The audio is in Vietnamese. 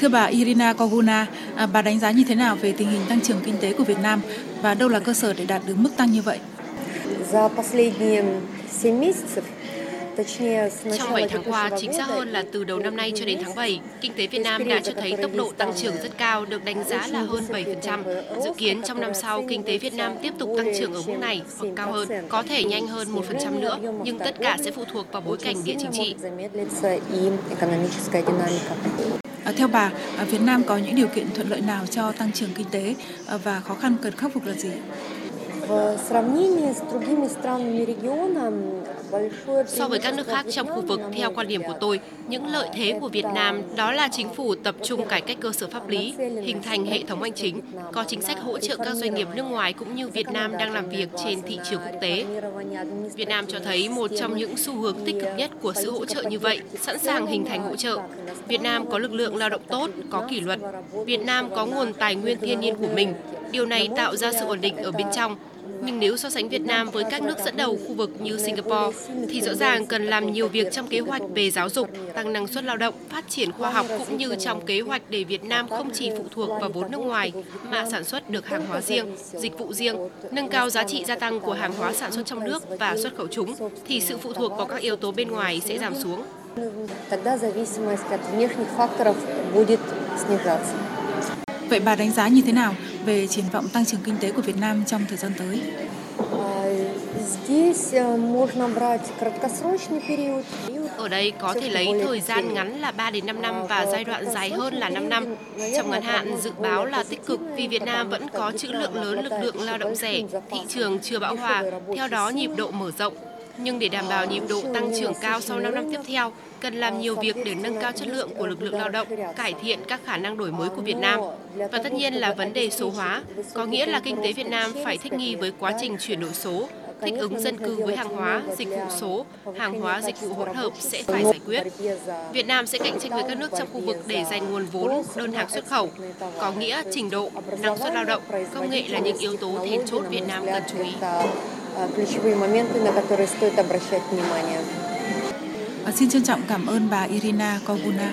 Thưa bà Irina Koguna, à, bà đánh giá như thế nào về tình hình tăng trưởng kinh tế của Việt Nam và đâu là cơ sở để đạt được mức tăng như vậy? Trong 7 tháng qua, chính xác hơn là từ đầu năm nay cho đến tháng 7, kinh tế Việt Nam đã cho thấy tốc độ tăng trưởng rất cao, được đánh giá là hơn 7%. Dự kiến trong năm sau, kinh tế Việt Nam tiếp tục tăng trưởng ở mức này hoặc cao hơn, có thể nhanh hơn 1% nữa, nhưng tất cả sẽ phụ thuộc vào bối cảnh địa chính trị. À, theo bà, à, Việt Nam có những điều kiện thuận lợi nào cho tăng trưởng kinh tế à, và khó khăn cần khắc phục là gì? В сравнении с другими странами региона So với các nước khác trong khu vực, theo quan điểm của tôi, những lợi thế của Việt Nam đó là chính phủ tập trung cải cách cơ sở pháp lý, hình thành hệ thống hành chính, có chính sách hỗ trợ các doanh nghiệp nước ngoài cũng như Việt Nam đang làm việc trên thị trường quốc tế. Việt Nam cho thấy một trong những xu hướng tích cực nhất của sự hỗ trợ như vậy, sẵn sàng hình thành hỗ trợ. Việt Nam có lực lượng lao động tốt, có kỷ luật. Việt Nam có nguồn tài nguyên thiên nhiên của mình. Điều này tạo ra sự ổn định ở bên trong, nhưng nếu so sánh Việt Nam với các nước dẫn đầu khu vực như Singapore, thì rõ ràng cần làm nhiều việc trong kế hoạch về giáo dục, tăng năng suất lao động, phát triển khoa học cũng như trong kế hoạch để Việt Nam không chỉ phụ thuộc vào vốn nước ngoài mà sản xuất được hàng hóa riêng, dịch vụ riêng, nâng cao giá trị gia tăng của hàng hóa sản xuất trong nước và xuất khẩu chúng thì sự phụ thuộc vào các yếu tố bên ngoài sẽ giảm xuống. Vậy bà đánh giá như thế nào về triển vọng tăng trưởng kinh tế của Việt Nam trong thời gian tới? Ờ, Здесь можно брать краткосрочный период. Ở đây có thể lấy thời gian ngắn là 3 đến 5 năm và giai đoạn dài hơn là 5 năm. Trong ngắn hạn, dự báo là tích cực vì Việt Nam vẫn có trữ lượng lớn lực lượng lao động rẻ, thị trường chưa bão hòa, theo đó nhịp độ mở rộng. Nhưng để đảm bảo nhịp độ tăng trưởng cao sau 5 năm tiếp theo, cần làm nhiều việc để nâng cao chất lượng của lực lượng lao động, cải thiện các khả năng đổi mới của Việt Nam. Và tất nhiên là vấn đề số hóa, có nghĩa là kinh tế Việt Nam phải thích nghi với quá trình chuyển đổi số, thích ứng dân cư với hàng hóa, dịch vụ số, hàng hóa dịch vụ hỗn hợp sẽ phải giải quyết. Việt Nam sẽ cạnh tranh với các nước trong khu vực để giành nguồn vốn, đơn hàng xuất khẩu, có nghĩa trình độ, năng suất lao động, công nghệ là những yếu tố then chốt Việt Nam cần chú ý. Ờ, xin trân trọng cảm ơn bà Irina Koguna.